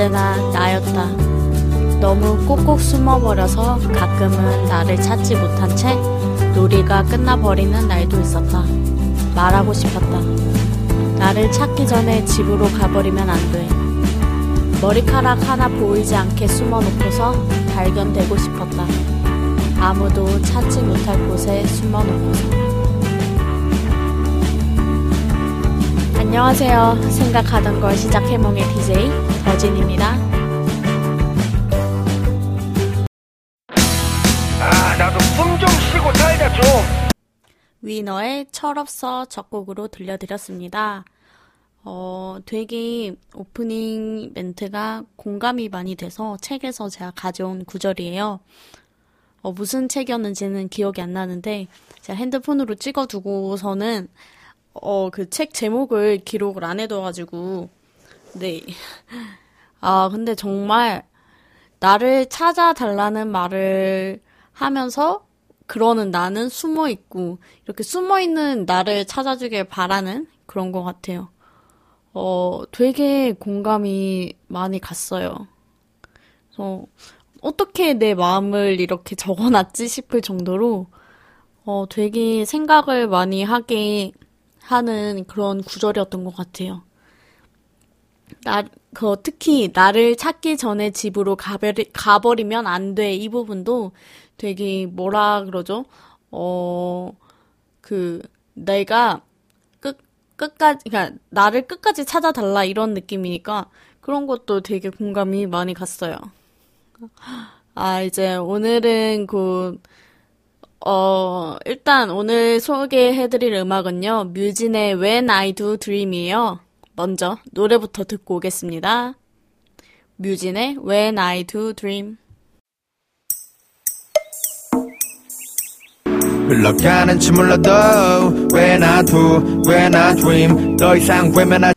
언제나 나였다. 너무 꼭꼭 숨어버려서 가끔은 나를 찾지 못한 채 놀이가 끝나버리는 날도 있었다. 말하고 싶었다. 나를 찾기 전에 집으로 가버리면 안 돼. 머리카락 하나 보이지 않게 숨어놓고서 발견되고 싶었다. 아무도 찾지 못할 곳에 숨어놓고서. 안녕하세요. 생각하던 걸 시작해몽의 DJ 버진입니다. 아, 나도 숨 좀 쉬고 살자 좀. 위너의 철없어 적곡으로 들려드렸습니다. 어, 되게 오프닝 멘트가 공감이 많이 돼서 책에서 제가 가져온 구절이에요. 어, 무슨 책이었는지는 기억이 안 나는데, 제가 핸드폰으로 찍어두고서는 어, 그 책 제목을 기록을 안 해둬가지고, 네. 아, 근데 정말, 나를 찾아달라는 말을 하면서, 그러는 나는 숨어 있고, 이렇게 숨어 있는 나를 찾아주길 바라는 그런 것 같아요. 어, 되게 공감이 많이 갔어요. 그래서, 어떻게 내 마음을 이렇게 적어놨지 싶을 정도로, 어, 되게 생각을 많이 하게 하는 그런 구절이었던 것 같아요. 나, 그, 특히, 나를 찾기 전에 집으로 가버리, 가버리면 안 돼. 이 부분도 되게, 뭐라 그러죠? 어, 그, 내가 끝, 끝까지, 그니까, 나를 끝까지 찾아달라. 이런 느낌이니까, 그런 것도 되게 공감이 많이 갔어요. 아, 이제, 오늘은 그, 어, 일단 오늘 소개해드릴 음악은요, 뮤진의 When I Do Dream이에요. 먼저 노래부터 듣고 오겠습니다. 뮤진의 When I Do Dream. 흘러가는지 몰라도 When I do, when I dream 더 이상 외면하지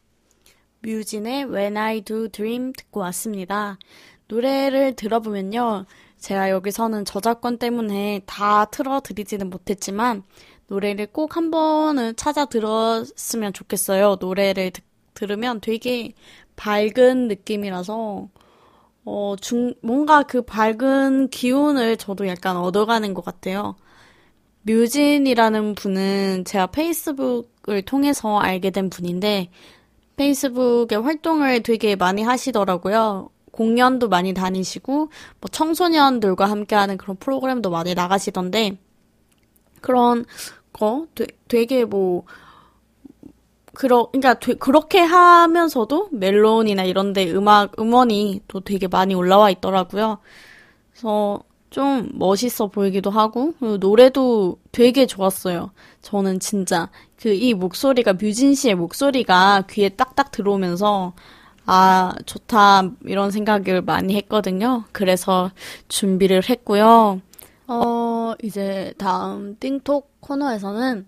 뮤진의 When I Do Dream 듣고 왔습니다. 노래를 들어보면요, 제가 여기서는 저작권 때문에 다 틀어드리지는 못했지만 노래를 꼭 한 번은 찾아 들었으면 좋겠어요. 노래를 듣, 들으면 되게 밝은 느낌이라서 어, 중, 뭔가 그 밝은 기운을 저도 약간 얻어가는 것 같아요. 뮤진이라는 분은 제가 페이스북을 통해서 알게 된 분인데, 페이스북에 활동을 되게 많이 하시더라고요. 공연도 많이 다니시고 뭐 청소년들과 함께하는 그런 프로그램도 많이 나가시던데 그런 거 되게 뭐 그러 그러니까 되, 그렇게 하면서도 멜론이나 이런데 음악 음원이 또 되게 많이 올라와 있더라고요. 그래서 좀 멋있어 보이기도 하고 노래도 되게 좋았어요. 저는 진짜 그 이 목소리가 뮤진 씨의 목소리가 귀에 딱딱 들어오면서 아, 좋다, 이런 생각을 많이 했거든요. 그래서 준비를 했고요. 어, 이제 다음 띵톡 코너에서는,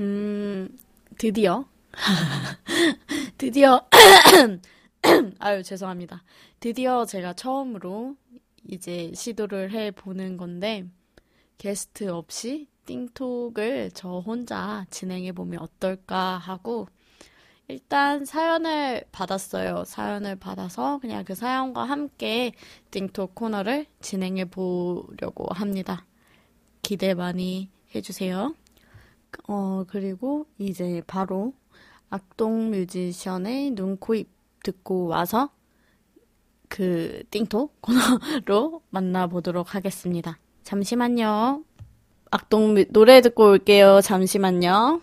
음, 드디어, 드디어, 아유, 죄송합니다. 드디어 제가 처음으로 이제 시도를 해보는 건데, 게스트 없이 띵톡을 저 혼자 진행해보면 어떨까 하고, 일단 사연을 받았어요. 사연을 받아서 그냥 그 사연과 함께 띵톡 코너를 진행해 보려고 합니다. 기대 많이 해주세요. 어, 그리고 이제 바로 악동 뮤지션의 눈, 코, 입 듣고 와서 그 띵톡 코너로 만나보도록 하겠습니다. 잠시만요. 악동 뮤, 노래 듣고 올게요. 잠시만요.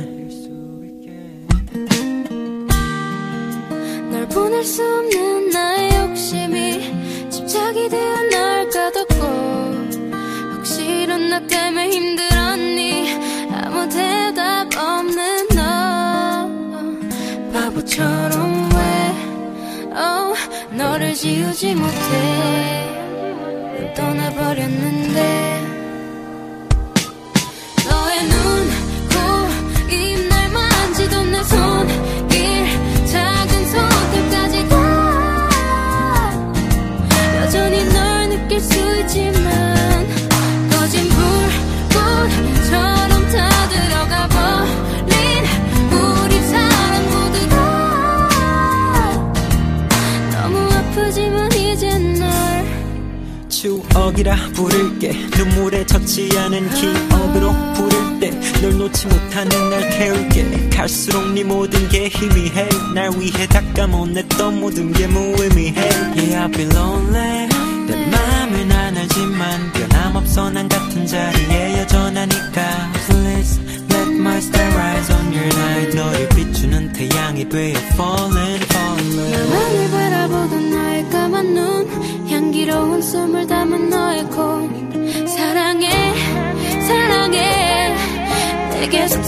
보낼 수 없는 나의 욕심이 집착이 되어 널 가뒀고 혹시 이런 나 때문에 힘들었니? 아무 대답 없는 너. 바보처럼 왜? Oh, 너를 지우지 못해. 떠나버렸는데 추억이라 부를게. 눈물에 젖지 않은 기억으로 부를 때 널 놓지 못하는 날 태울게. 갈수록 네 모든 게 희미해. 날 위해 닦아못냈던 모든 게 무의미해. Yeah I've been lonely. 내 맘은 안 알지만 변함없어. 난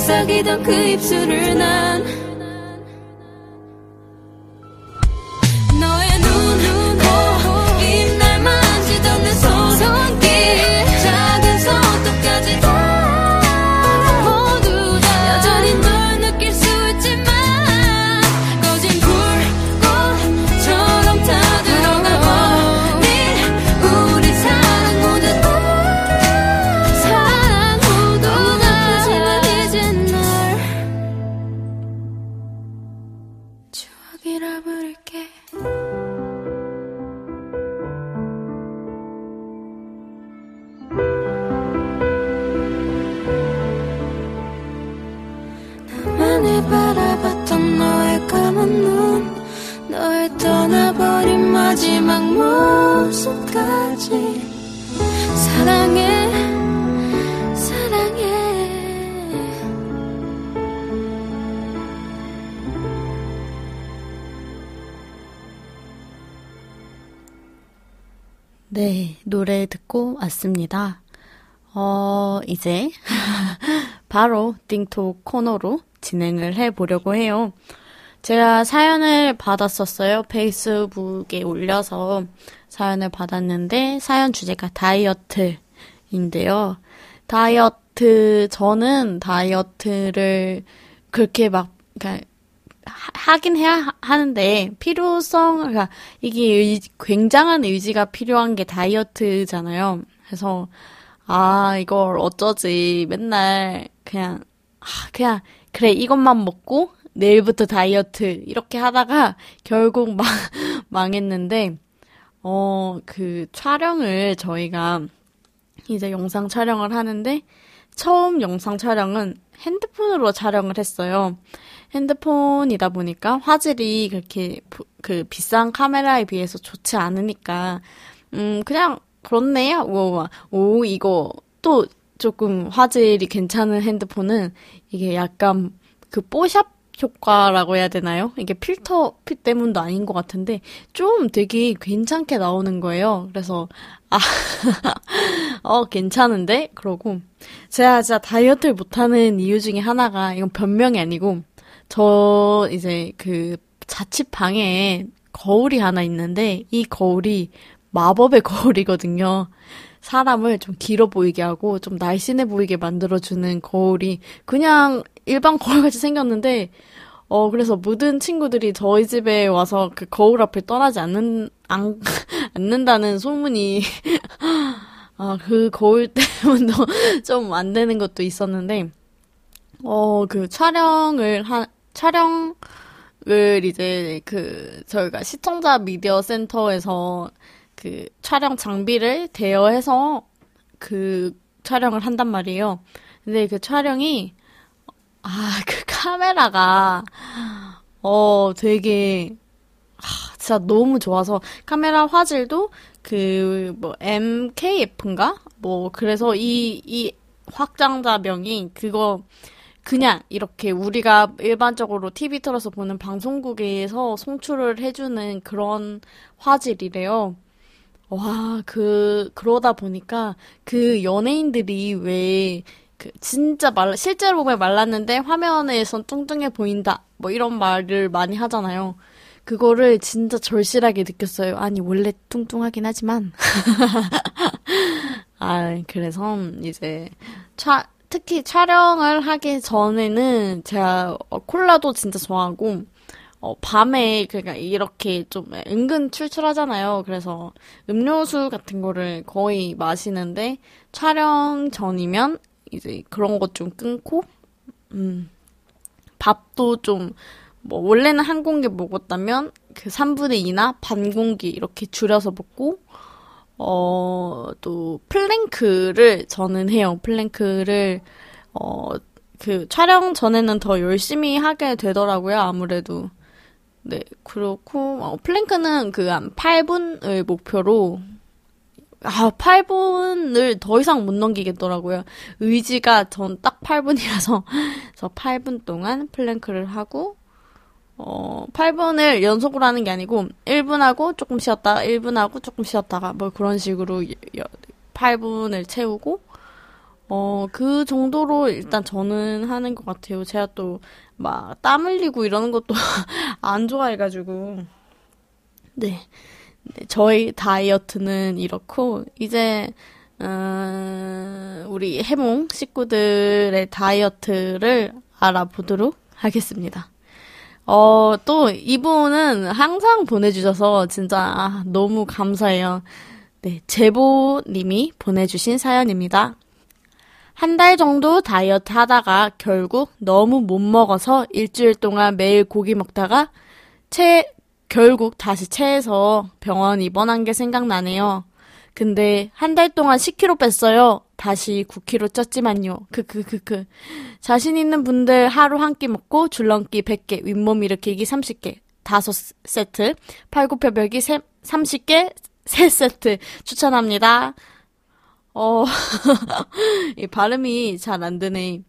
속삭이던 그 입술을 난 모습까지 사랑해 사랑해 네, 노래 듣고 왔습니다. 어, 이제 바로 띵톡 코너로 진행을 해보려고 해요. 제가 사연을 받았었어요. 페이스북에 올려서 사연을 받았는데 사연 주제가 다이어트인데요. 다이어트, 저는 다이어트를 그렇게 막, 그러니까 하- 하긴 해야 하- 하는데 필요성 그러니까 이게 의- 굉장한 의지가 필요한 게 다이어트잖아요. 그래서 아 이걸 어쩌지 맨날 그냥 아, 그냥 그래 이것만 먹고 내일부터 다이어트 이렇게 하다가 결국 망 망했는데 어 그 촬영을 저희가 이제 영상 촬영을 하는데 처음 영상 촬영은 핸드폰으로 촬영을 했어요. 핸드폰이다 보니까 화질이 그렇게 부- 그 비싼 카메라에 비해서 좋지 않으니까 음 그냥 그렇네요. 오, 오 이거 또 조금 화질이 괜찮은 핸드폰은 이게 약간 그 뽀샵 효과라고 해야 되나요? 이게 필터 피 때문도 아닌 것 같은데 좀 되게 괜찮게 나오는 거예요. 그래서 아, 어 괜찮은데? 그러고 제가 진짜 다이어트를 못하는 이유 중에 하나가 이건 변명이 아니고 저 이제 그 자취 방에 거울이 하나 있는데 이 거울이 마법의 거울이거든요. 사람을 좀 길어 보이게 하고 좀 날씬해 보이게 만들어주는 거울이 그냥 일반 거울같이 생겼는데 어 그래서 모든 친구들이 저희 집에 와서 그 거울 앞을 떠나지 않는 안, 않는다는 소문이 아 그 거울 때문도 좀안 되는 것도 있었는데 어, 그 촬영을 한, 촬영 을 이제 그, 저희가 시청자 미디어 센터에서 그 촬영 장비를 대여해서 그 촬영을 한단 말이에요. 근데 그 촬영이, 아, 그 카메라가, 어, 되게, 아, 진짜 너무 좋아서 카메라 화질도 그 뭐 MKF인가? 뭐 그래서 이 이 확장자명이 그거 그냥 이렇게 우리가 일반적으로 TV 틀어서 보는 방송국에서 송출을 해주는 그런 화질이래요. 와, 그, 그러다 보니까 그 연예인들이 왜, 그, 진짜 말, 실제로 보면 말랐는데 화면에선 뚱뚱해 보인다. 뭐 이런 말을 많이 하잖아요. 그거를 진짜 절실하게 느꼈어요. 아니, 원래 뚱뚱하긴 하지만. 아, 그래서 이제, 차, 특히 촬영을 하기 전에는 제가 어, 콜라도 진짜 좋아하고, 어, 밤에, 그러니까 이렇게 좀 은근 출출하잖아요. 그래서 음료수 같은 거를 거의 마시는데, 촬영 전이면 이제 그런 것 좀 끊고, 음, 밥도 좀, 뭐, 원래는 한 공기 먹었다면, 그 3분의 2나 반 공기 이렇게 줄여서 먹고, 어, 또, plank를 저는 해요. plank를, 어, 그, 촬영 전에는 더 열심히 하게 되더라고요, 아무래도. 네, 그렇고, 어, plank는 그 한 8분을 목표로, 아, 8분을 더 이상 못 넘기겠더라고요. 의지가 전 딱 8분이라서, 그래서 8분 동안 plank를 하고, 어, 8분을 연속으로 하는 게 아니고, 1분 하고 조금 쉬었다가, 1분 하고 조금 쉬었다가, 뭐 그런 식으로 8분을 채우고, 어, 그 정도로 일단 저는 하는 것 같아요. 제가 또, 막, 땀 흘리고 이러는 것도 안 좋아해가지고. 네. 네, 저희 다이어트는 이렇고, 이제, 음, 우리 해몽 식구들의 다이어트를 알아보도록 하겠습니다. 어, 또, 이분은 항상 보내주셔서 진짜, 아, 너무 감사해요. 네, 제보님이 보내주신 사연입니다. 한 달 정도 다이어트 하다가 결국 너무 못 먹어서 일주일 동안 매일 고기 먹다가 체, 결국 다시 체해서 병원 입원한 게 생각나네요. 근데 한 달 동안 10kg 뺐어요. 다시 9kg 쪘지만요. 크크크크. 자신 있는 분들 하루 한 끼 먹고 줄넘기 100개, 윗몸 일으키기 30개, 5세트, 팔굽혀펴기 30개, 3세트 추천합니다. 어, 이 발음이 잘 안 되네.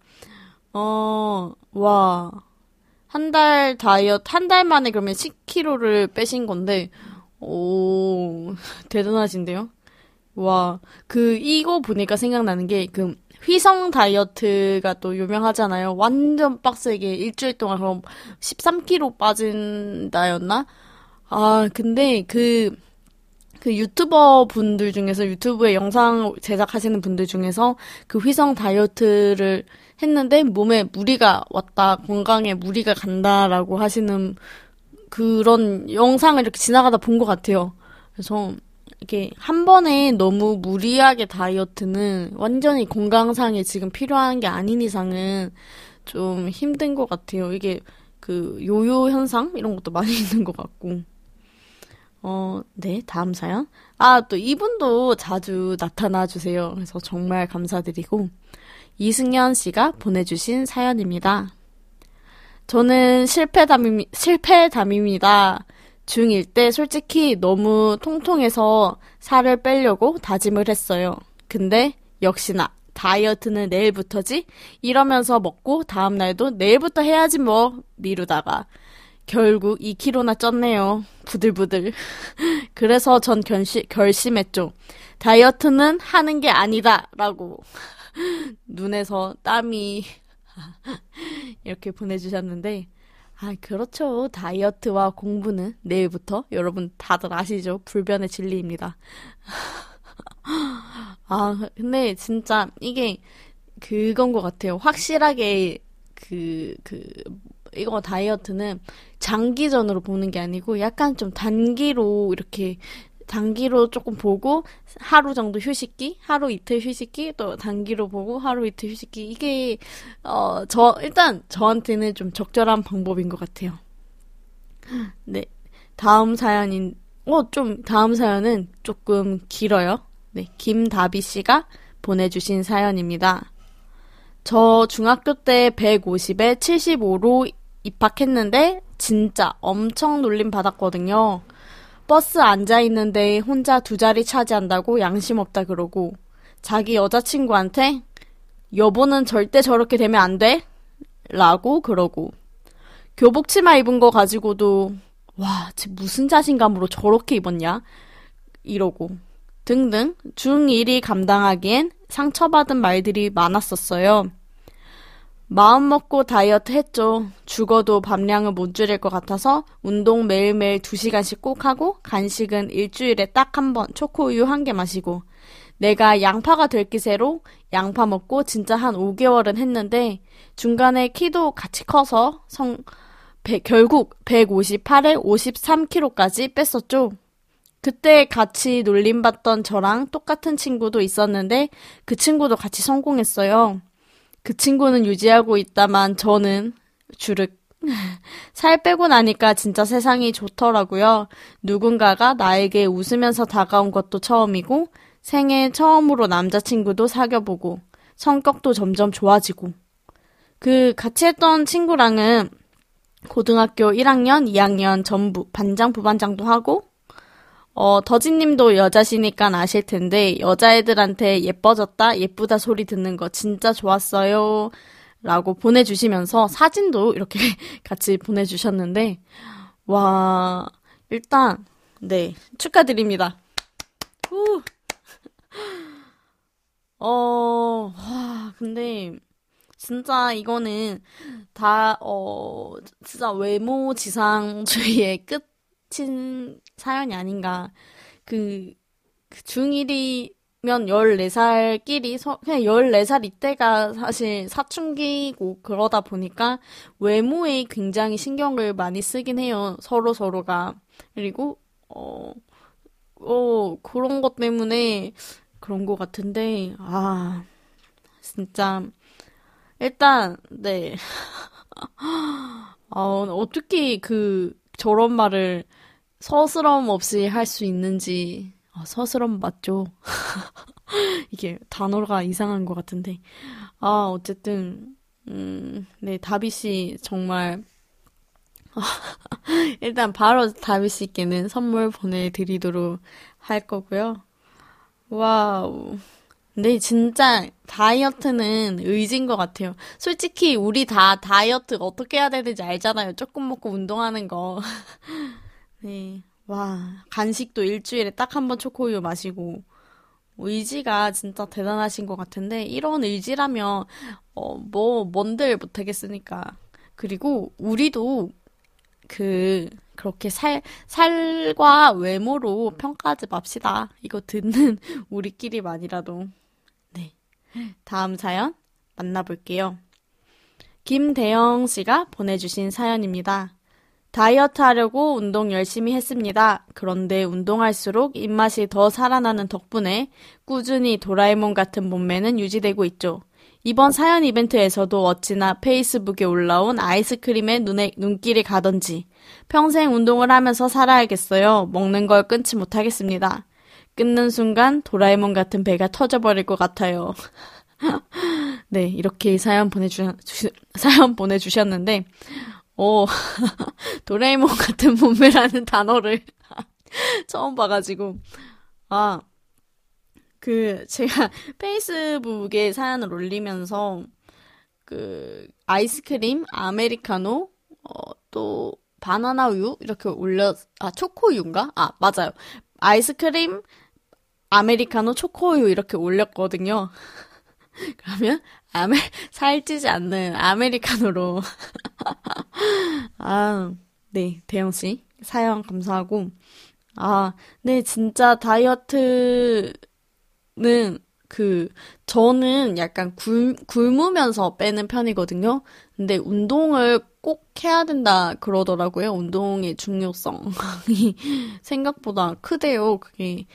어, 와. 한 달 다이어트, 한 달 만에 그러면 10kg를 빼신 건데, 오, 대단하신데요? 와, 그, 이거 보니까 생각나는 게, 그, 휘성 다이어트가 또 유명하잖아요. 완전 빡세게 일주일 동안 그럼 13kg 빠진다였나? 아, 근데 그, 그 유튜버 분들 중에서 유튜브에 영상 제작하시는 분들 중에서 그 휘성 다이어트를 했는데 몸에 무리가 왔다, 건강에 무리가 간다라고 하시는 그런 영상을 이렇게 지나가다 본 것 같아요. 그래서 이게 한 번에 너무 무리하게 다이어트는 완전히 건강상에 지금 필요한 게 아닌 이상은 좀 힘든 것 같아요. 이게 그 요요 현상 이런 것도 많이 있는 것 같고. 어, 네, 다음 사연. 아, 또 이분도 자주 나타나 주세요. 그래서 정말 감사드리고. 이승현 씨가 보내주신 사연입니다. 저는 실패담임, 실패담입니다. 중1 때 솔직히 너무 통통해서 살을 빼려고 다짐을 했어요. 근데 역시나 다이어트는 내일부터지? 이러면서 먹고 다음날도 내일부터 해야지 뭐 미루다가 결국 2kg나 쪘네요. 부들부들. 그래서 전 결시, 결심했죠. 다이어트는 하는 게 아니다. 라고. 눈에서 땀이 이렇게 보내주셨는데, 아, 그렇죠. 다이어트와 공부는 내일부터 여러분 다들 아시죠? 불변의 진리입니다. 아, 근데 진짜 이게 그건 것 같아요. 확실하게 그, 그, 이거 다이어트는 장기전으로 보는 게 아니고 약간 좀 단기로 이렇게 단기로 조금 보고 하루 정도 휴식기, 하루 이틀 휴식기, 또 단기로 보고 하루 이틀 휴식기 이게 어 저 일단 저한테는 좀 적절한 방법인 것 같아요. 네, 다음 사연인 어 좀 다음 사연은 조금 길어요. 네, 김다비 씨가 보내 주신 사연입니다. 저 중학교 때 150에 75로 입학했는데 진짜 엄청 놀림 받았거든요. 버스 앉아 있는데 혼자 두 자리 차지한다고 양심 없다 그러고 자기 여자친구한테 여보는 절대 저렇게 되면 안 돼? 라고 그러고 교복 치마 입은 거 가지고도 와, 쟤 무슨 자신감으로 저렇게 입었냐? 이러고 등등 중1이 감당하기엔 상처받은 말들이 많았었어요. 마음 먹고 다이어트 했죠. 죽어도 밥량을 못 줄일 것 같아서 운동 매일매일 2시간씩 꼭 하고 간식은 일주일에 딱 한 번 초코우유 한 개 마시고 내가 양파가 될 기세로 양파 먹고 진짜 한 5개월은 했는데 중간에 키도 같이 커서 성 배- 결국 158에 53kg까지 뺐었죠. 그때 같이 놀림받던 저랑 똑같은 친구도 있었는데 그 친구도 같이 성공했어요. 그 친구는 유지하고 있다만 저는 주륵. 살 빼고 나니까 진짜 세상이 좋더라고요. 누군가가 나에게 웃으면서 다가온 것도 처음이고 생애 처음으로 남자친구도 사귀어보고 성격도 점점 좋아지고 그 같이 했던 친구랑은 고등학교 1학년, 2학년 전부 반장, 부반장도 하고 어, 더진님도 여자시니까 아실 텐데, 여자애들한테 예뻐졌다, 예쁘다 소리 듣는 거 진짜 좋았어요. 라고 보내주시면서 사진도 이렇게 같이 보내주셨는데, 와, 일단, 네, 축하드립니다. 후. 어, 와, 근데, 진짜 이거는 다, 어, 진짜 외모 지상주의의 끝 인 사연이 아닌가. 그, 그 중1이면 14살끼리, 서, 그냥 14살 이때가 사실 사춘기고 그러다 보니까 외모에 굉장히 신경을 많이 쓰긴 해요. 서로 서로가. 그리고, 어, 어, 그런 것 때문에 그런 것 같은데, 아, 진짜, 일단, 네. 어, 어떻게 그, 저런 말을 서스럼 없이 할 수 있는지, 아, 서스럼 맞죠? 이게 단어가 이상한 것 같은데. 아, 어쨌든, 음, 네, 다비 씨 정말, 일단 바로 다비 씨께는 선물 보내드리도록 할 거고요. wow. 근데 진짜 다이어트는 의지인 것 같아요. 솔직히 우리 다 다이어트 어떻게 해야 되는지 알잖아요. 조금 먹고 운동하는 거. 네. 와, 간식도 일주일에 딱 한 번 초코우유 마시고. 의지가 진짜 대단하신 것 같은데, 이런 의지라면, 어, 뭐, 뭔들 못하겠으니까. 그리고, 우리도, 그, 그렇게 살, 살과 외모로 평가하지 맙시다. 이거 듣는 우리끼리만이라도. 네. 다음 사연 만나볼게요. 김대영 씨가 보내주신 사연입니다. 다이어트 하려고 운동 열심히 했습니다. 그런데 운동할수록 입맛이 더 살아나는 덕분에 꾸준히 도라에몽 같은 몸매는 유지되고 있죠. 이번 사연 이벤트에서도 어찌나 페이스북에 올라온 아이스크림에 눈에 눈길이 가던지 평생 운동을 하면서 살아야겠어요. 먹는 걸 끊지 못하겠습니다. 끊는 순간 도라에몽 같은 배가 터져버릴 것 같아요. 네, 이렇게 사연 보내주, 주, 사연 보내주셨는데, 오, 도라에몽 같은 몸매라는 단어를 처음 봐가지고, 아, 그, 제가 페이스북에 사연을 올리면서, 그, 아이스크림, 아메리카노, 어, 또, 바나나 우유? 이렇게 올려, 아, 초코우유인가? 아, 맞아요. 아이스크림, 아메리카노, 초코우유 이렇게 올렸거든요. 그러면, 아메, 살찌지 않는 아메리카노로. 아, 네, 대영 씨. 사연 감사하고. 아, 네, 진짜 다이어트는 그, 저는 약간 굶, 굶으면서 빼는 편이거든요. 근데 운동을 꼭 해야 된다 그러더라고요. 운동의 중요성이 생각보다 크대요. 그게,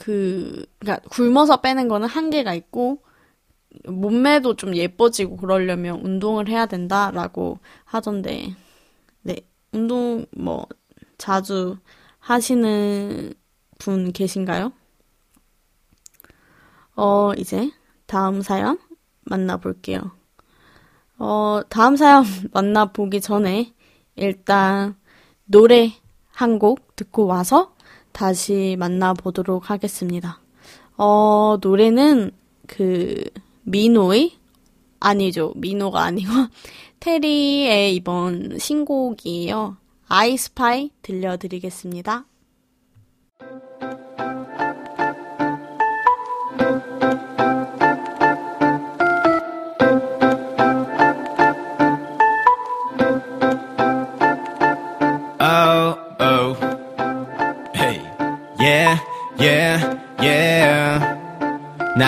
그, 그니까 굶어서 빼는 거는 한계가 있고, 몸매도 좀 예뻐지고 그러려면 운동을 해야 된다라고 하던데, 네. 운동 뭐, 자주 하시는 분 계신가요? 어, 이제 다음 사연 만나볼게요. 어, 다음 사연 만나보기 전에 일단 노래 한 곡 듣고 와서 다시 만나보도록 하겠습니다. 어, 노래는 그 미노의 아니죠. 미노가 아니고 테리의 이번 신곡이에요. 아이스파이 들려드리겠습니다.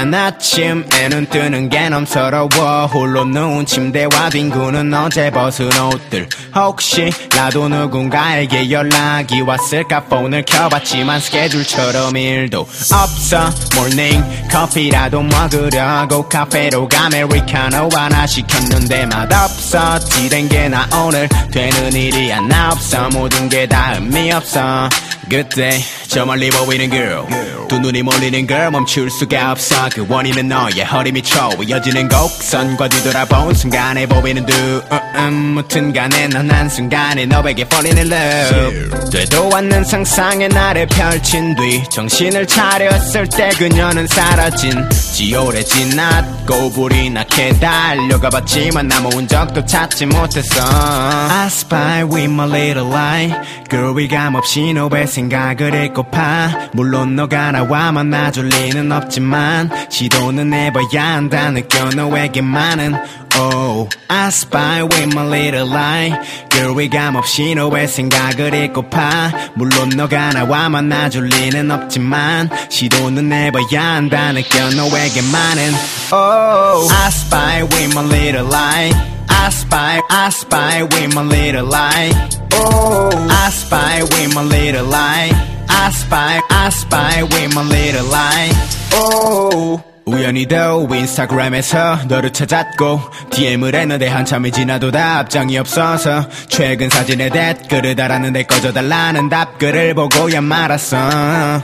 이른 아침에 눈 뜨는 게 넘 서러워. 홀로 누운 침대와 뒹구는 어제 벗은 옷들. 혹시라도 누군가에게 연락이 왔을까? 폰을 켜봤지만 스케줄처럼 일도 없어. 모닝 커피라도 먹으려고 카페로 가 아메리카노 하나 시켰는데 맛없어. 어찌 된 게 나 오늘 되는 일이 하나 없어. 모든 게 다 의미 없어. 그때 저 멀리 보이는 girl. 두 눈이 몰리는 girl. 멈출 수가 없어 그 원인은 너의 허리 미쳐 이어지는 곡선과 뒤돌아본 순간에 보이는 두 음, 무튼 간에 넌 한순간에 너에게 falling in love. 되도 않는 상상의 나를 펼친 뒤 정신을 차렸을 때 그녀는 사라진 지 오래 지났고 불이 나게 달려가 봤지만 아무 적도 찾지 못했어. I spy with my little lie girl 위감 없이 너의 생각을 읽고파. 물론 너가 나와 만나줄 리는 없지만 시도는 해봐야 한다 느껴 너에게만은 Oh, I spy with my little lie. girl 위감 없이 너의 생각을 읽고파. 물론 너가 나와 만나줄 리는 없지만 시도는 해봐야 한다 느껴 너에게만은 Oh, I spy with my little lie I spy, I spy with my little lie Oh, I spy with my little lie I spy, I spy with my little lie Oh 우연히도 인스타그램에서 너를 찾았고 DM을 했는데 한참이 지나도 답장이 없어서 최근 사진에 댓글을 달았는데 꺼져달라는 답글을 보고야 말았어.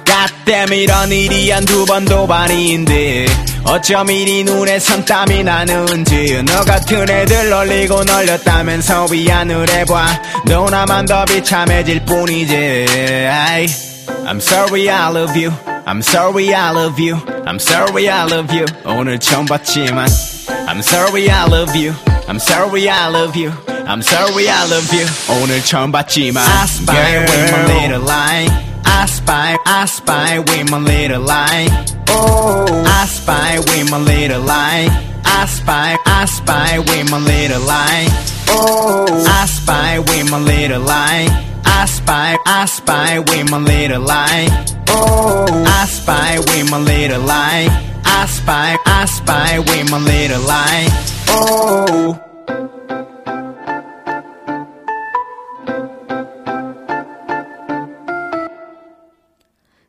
가땜 이런 일이 한 두 번도 아닌데 어쩜 이리 눈에 선땀이 나는지 너 같은 애들 널리고 널렸다면서 위안을 해봐. 너 나만 더 비참해질 뿐이지. 아이. I'm sorry I love you I'm sorry I love you I'm sorry I love you 오늘 처음 봤지만 I'm sorry I love you I'm sorry I love you I'm sorry I love you 오늘 처음 봤지만 I spy with my little lie I spy I spy with my little lie Oh I spy with my little lie I spy I spy with my little lie Oh I spy with my little lie I spy, I spy with my little lie. Oh, I spy with my little lie. I spy, I spy with my little lie. Oh.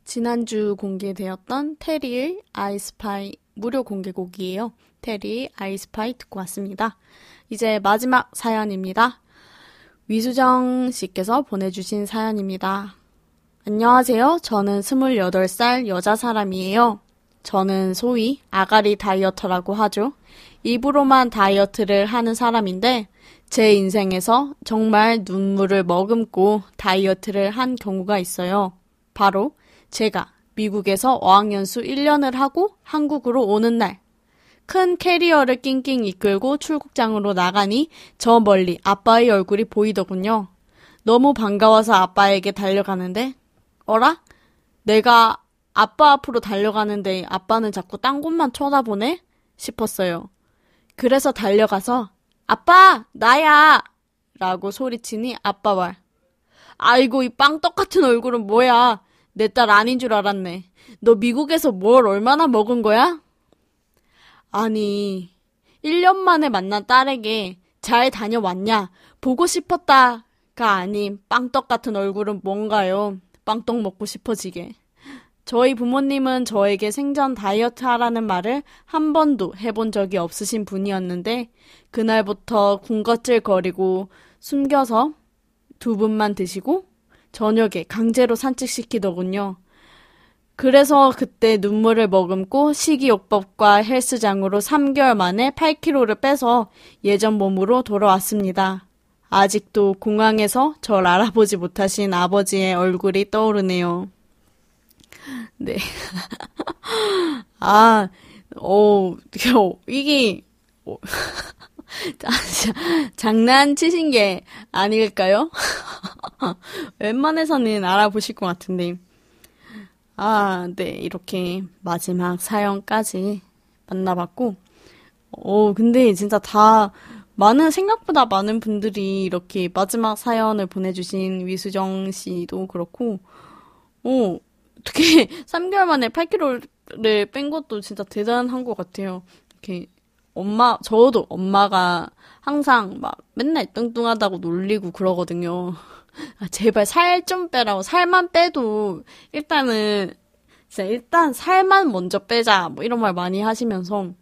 지난주 공개되었던 테리의 아이스파이 무료 공개곡이에요. 테리 아이스파이 듣고 왔습니다. 이제 마지막 사연입니다. 위수정 씨께서 보내주신 사연입니다. 안녕하세요. 저는 28살 여자 사람이에요. 저는 소위 아가리 다이어터라고 하죠. 입으로만 다이어트를 하는 사람인데 제 인생에서 정말 눈물을 머금고 다이어트를 한 경우가 있어요. 바로 제가 미국에서 어학연수 1년을 하고 한국으로 오는 날 큰 캐리어를 낑낑 이끌고 출국장으로 나가니 저 멀리 아빠의 얼굴이 보이더군요. 너무 반가워서 아빠에게 달려가는데, 어라? 내가 아빠 앞으로 달려가는데 아빠는 자꾸 딴 곳만 쳐다보네? 싶었어요. 그래서 달려가서, 아빠! 나야! 라고 소리치니 아빠 말. 아이고, 이 빵떡 같은 얼굴은 뭐야? 내 딸 아닌 줄 알았네. 너 미국에서 뭘 얼마나 먹은 거야? 아니, 1년 만에 만난 딸에게 잘 다녀왔냐? 보고 싶었다가 아닌 빵떡 같은 얼굴은 뭔가요? 빵떡 먹고 싶어지게. 저희 부모님은 저에게 생전 다이어트 하라는 말을 한 번도 해본 적이 없으신 분이었는데, 그날부터 군것질 거리고 숨겨서 두 분만 드시고, 저녁에 강제로 산책시키더군요. 그래서 그때 눈물을 머금고 식이요법과 헬스장으로 3개월 만에 8kg를 빼서 예전 몸으로 돌아왔습니다. 아직도 공항에서 절 알아보지 못하신 아버지의 얼굴이 떠오르네요. 네. 아, 어, 이게, 어, 장난치신 게 아닐까요? 웬만해서는 알아보실 것 같은데. 아, 네. 이렇게 마지막 사연까지 만나봤고, 어, 근데 진짜 다 많은, 생각보다 많은 분들이 이렇게 마지막 사연을 보내주신 위수정 씨도 그렇고, 어, 어떻게 3개월 만에 8kg를 를뺀 것도 진짜 대단한 것 같아요. 이렇게 엄마 저도 엄마가 항상 막 맨날 뚱뚱하다고 놀리고 그러거든요. 아, 제발 살 좀 빼라고 살만 빼도 일단은 진짜 일단 살만 먼저 빼자 뭐 이런 말 많이 하시면서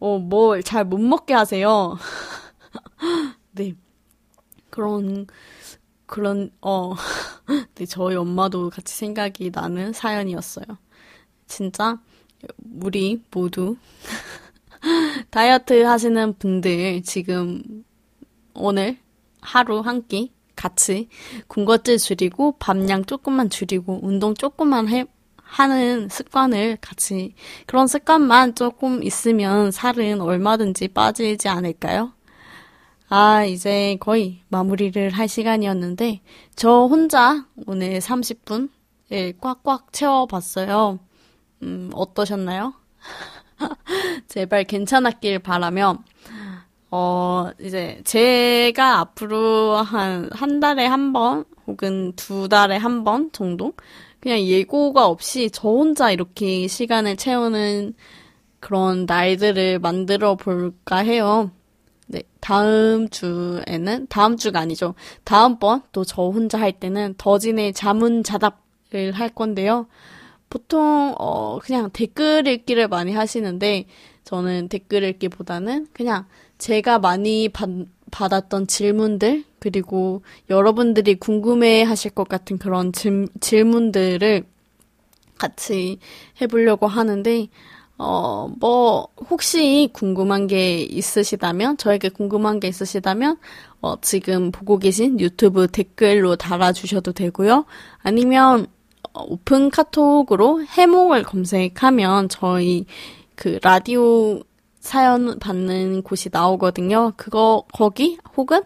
어 뭘 잘 못 먹게 하세요. 네 그런 그런 어 네, 저희 엄마도 같이 생각이 나는 사연이었어요. 진짜 우리 모두 다이어트 하시는 분들 지금 오늘 하루 한 끼 같이 군것질 줄이고 밥량 조금만 줄이고 운동 조금만 해, 하는 습관을 같이 그런 습관만 조금 있으면 살은 얼마든지 빠지지 않을까요? 아, 이제 거의 마무리를 할 시간이었는데 저 혼자 오늘 30분을 꽉꽉 채워 봤어요. 음, 어떠셨나요? 제발 괜찮았길 바라며, 어, 이제 제가 앞으로 한, 한 달에 한 번, 혹은 두 달에 한 번 정도? 그냥 예고가 없이 저 혼자 이렇게 시간을 채우는 그런 날들을 만들어 볼까 해요. 네, 다음 주에는, 다음 주가 아니죠. 다음번 또 저 혼자 할 때는 더진의 자문자답을 할 건데요. 보통 어 그냥 댓글 읽기를 많이 하시는데 저는 댓글 읽기보다는 그냥 제가 많이 받, 받았던 질문들 그리고 여러분들이 궁금해 하실 것 같은 그런 질, 질문들을 같이 해보려고 하는데 어, 뭐, 혹시 궁금한 게 있으시다면, 저에게 궁금한 게 있으시다면, 어, 지금 보고 계신 유튜브 댓글로 달아주셔도 되고요. 아니면, 오픈 카톡으로 해몽을 검색하면 저희 그 라디오 사연 받는 곳이 나오거든요. 그거 거기 혹은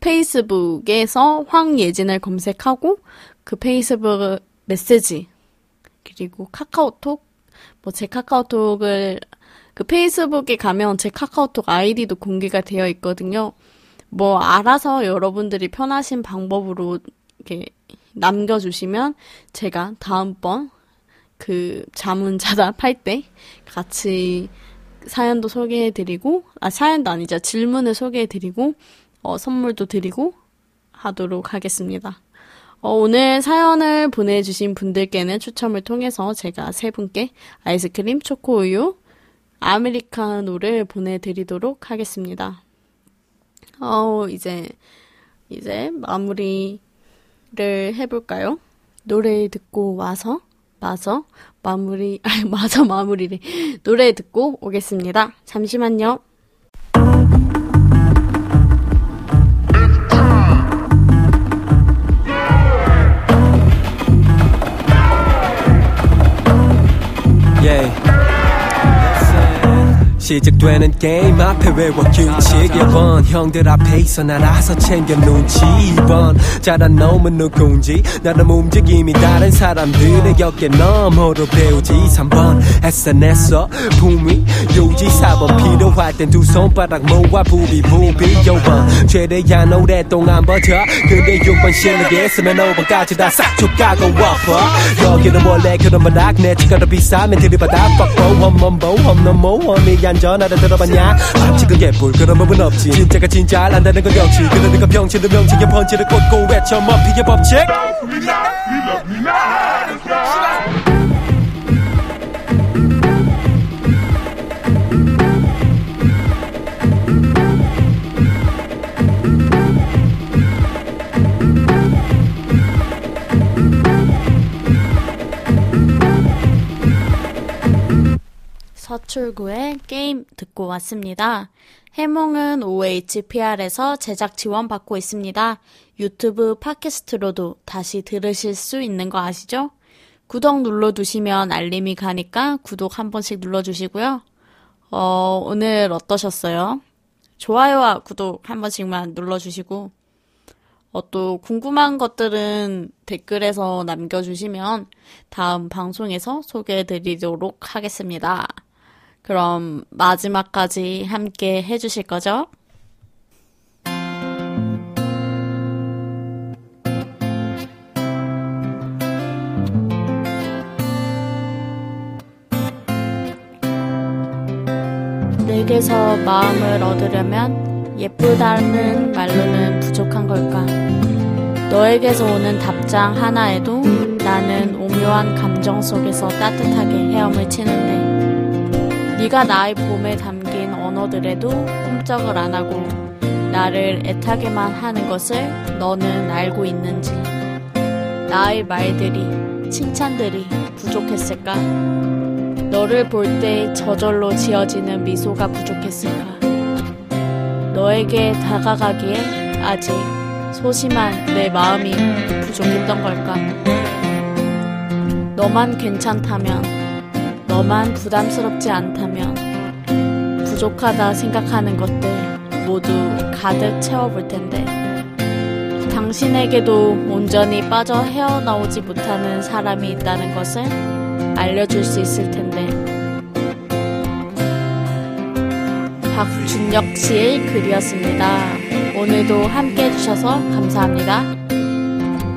페이스북에서 황예진을 검색하고 그 페이스북 메시지 그리고 카카오톡 뭐 제 카카오톡을 그 페이스북에 가면 제 카카오톡 아이디도 공개가 되어 있거든요. 뭐 알아서 여러분들이 편하신 방법으로 이렇게 남겨주시면 제가 다음번 그 자문 자답 할 때 같이 사연도 소개해드리고, 아, 사연도 아니죠. 질문을 소개해드리고, 어, 선물도 드리고 하도록 하겠습니다. 어, 오늘 사연을 보내주신 분들께는 추첨을 통해서 제가 세 분께 아이스크림, 초코우유, 아메리카노를 보내드리도록 하겠습니다. 어, 이제, 이제 마무리 를 해볼까요? 노래 듣고 와서 마저 마무리 아니 마저 마무리를 노래 듣고 오겠습니다. 잠시만요. 시작되는 게임 앞에 외워 규칙 1번 형들 앞에 있어 날아서 챙겨 눈치 2번 잘한 놈은 누군지 나름 움직임이 다른 사람들의 격에 너머로 배우지 3번 SNS어 품위 유지 4번 필요할 땐 두 손바닥 모아 부비 부비 5번 최대한 오랫동안 버텨 근데 6번 실력이 있으면 5번까지 다싹 족가고 엎어 여기는 원래 그런 바닥 내 치가도 비싸면 들이받아 뻑뻑 험험보 험넘모 험이한 전화를 들어봤냐? 마치 그게 불그런 법은 없지. 진짜가 진짜 알란다는 건 역시. 그러니까 병치는 명칭에 펀치를 꽂고 외쳐 머피의 법칙 서출구의 게임 듣고 왔습니다. 해몽은 OHPR에서 제작 지원 받고 있습니다. 유튜브 팟캐스트로도 다시 들으실 수 있는 거 아시죠? 구독 눌러두시면 알림이 가니까 구독 한 번씩 눌러주시고요. 어, 오늘 어떠셨어요? 좋아요와 구독 한 번씩만 눌러주시고, 어, 또 궁금한 것들은 댓글에서 남겨주시면 다음 방송에서 소개해드리도록 하겠습니다. 그럼 마지막까지 함께 해주실 거죠? 내게서 마음을 얻으려면 예쁘다는 말로는 부족한 걸까? 너에게서 오는 답장 하나에도 나는 오묘한 감정 속에서 따뜻하게 헤엄을 치는데 네가 나의 봄에 담긴 언어들에도 꿈쩍을 안 하고 나를 애타게만 하는 것을 너는 알고 있는지 나의 말들이 칭찬들이 부족했을까? 너를 볼 때 저절로 지어지는 미소가 부족했을까? 너에게 다가가기에 아직 소심한 내 마음이 부족했던 걸까? 너만 괜찮다면, 너만 부담스럽지 않다면, 부족하다 생각하는 것들 모두 가득 채워볼 텐데, 당신에게도 온전히 빠져 헤어나오지 못하는 사람이 있다는 것을 알려줄 수 있을 텐데. 박준혁 씨의 글이었습니다. 오늘도 함께 해주셔서 감사합니다.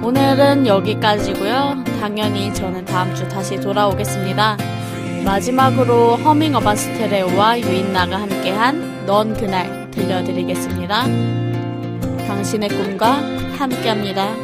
오늘은 여기까지고요. 당연히 저는 다음 주 다시 돌아오겠습니다. 마지막으로 허밍 어반 스테레오와 유인나가 함께한 넌 그날 들려드리겠습니다. 당신의 꿈과 함께합니다.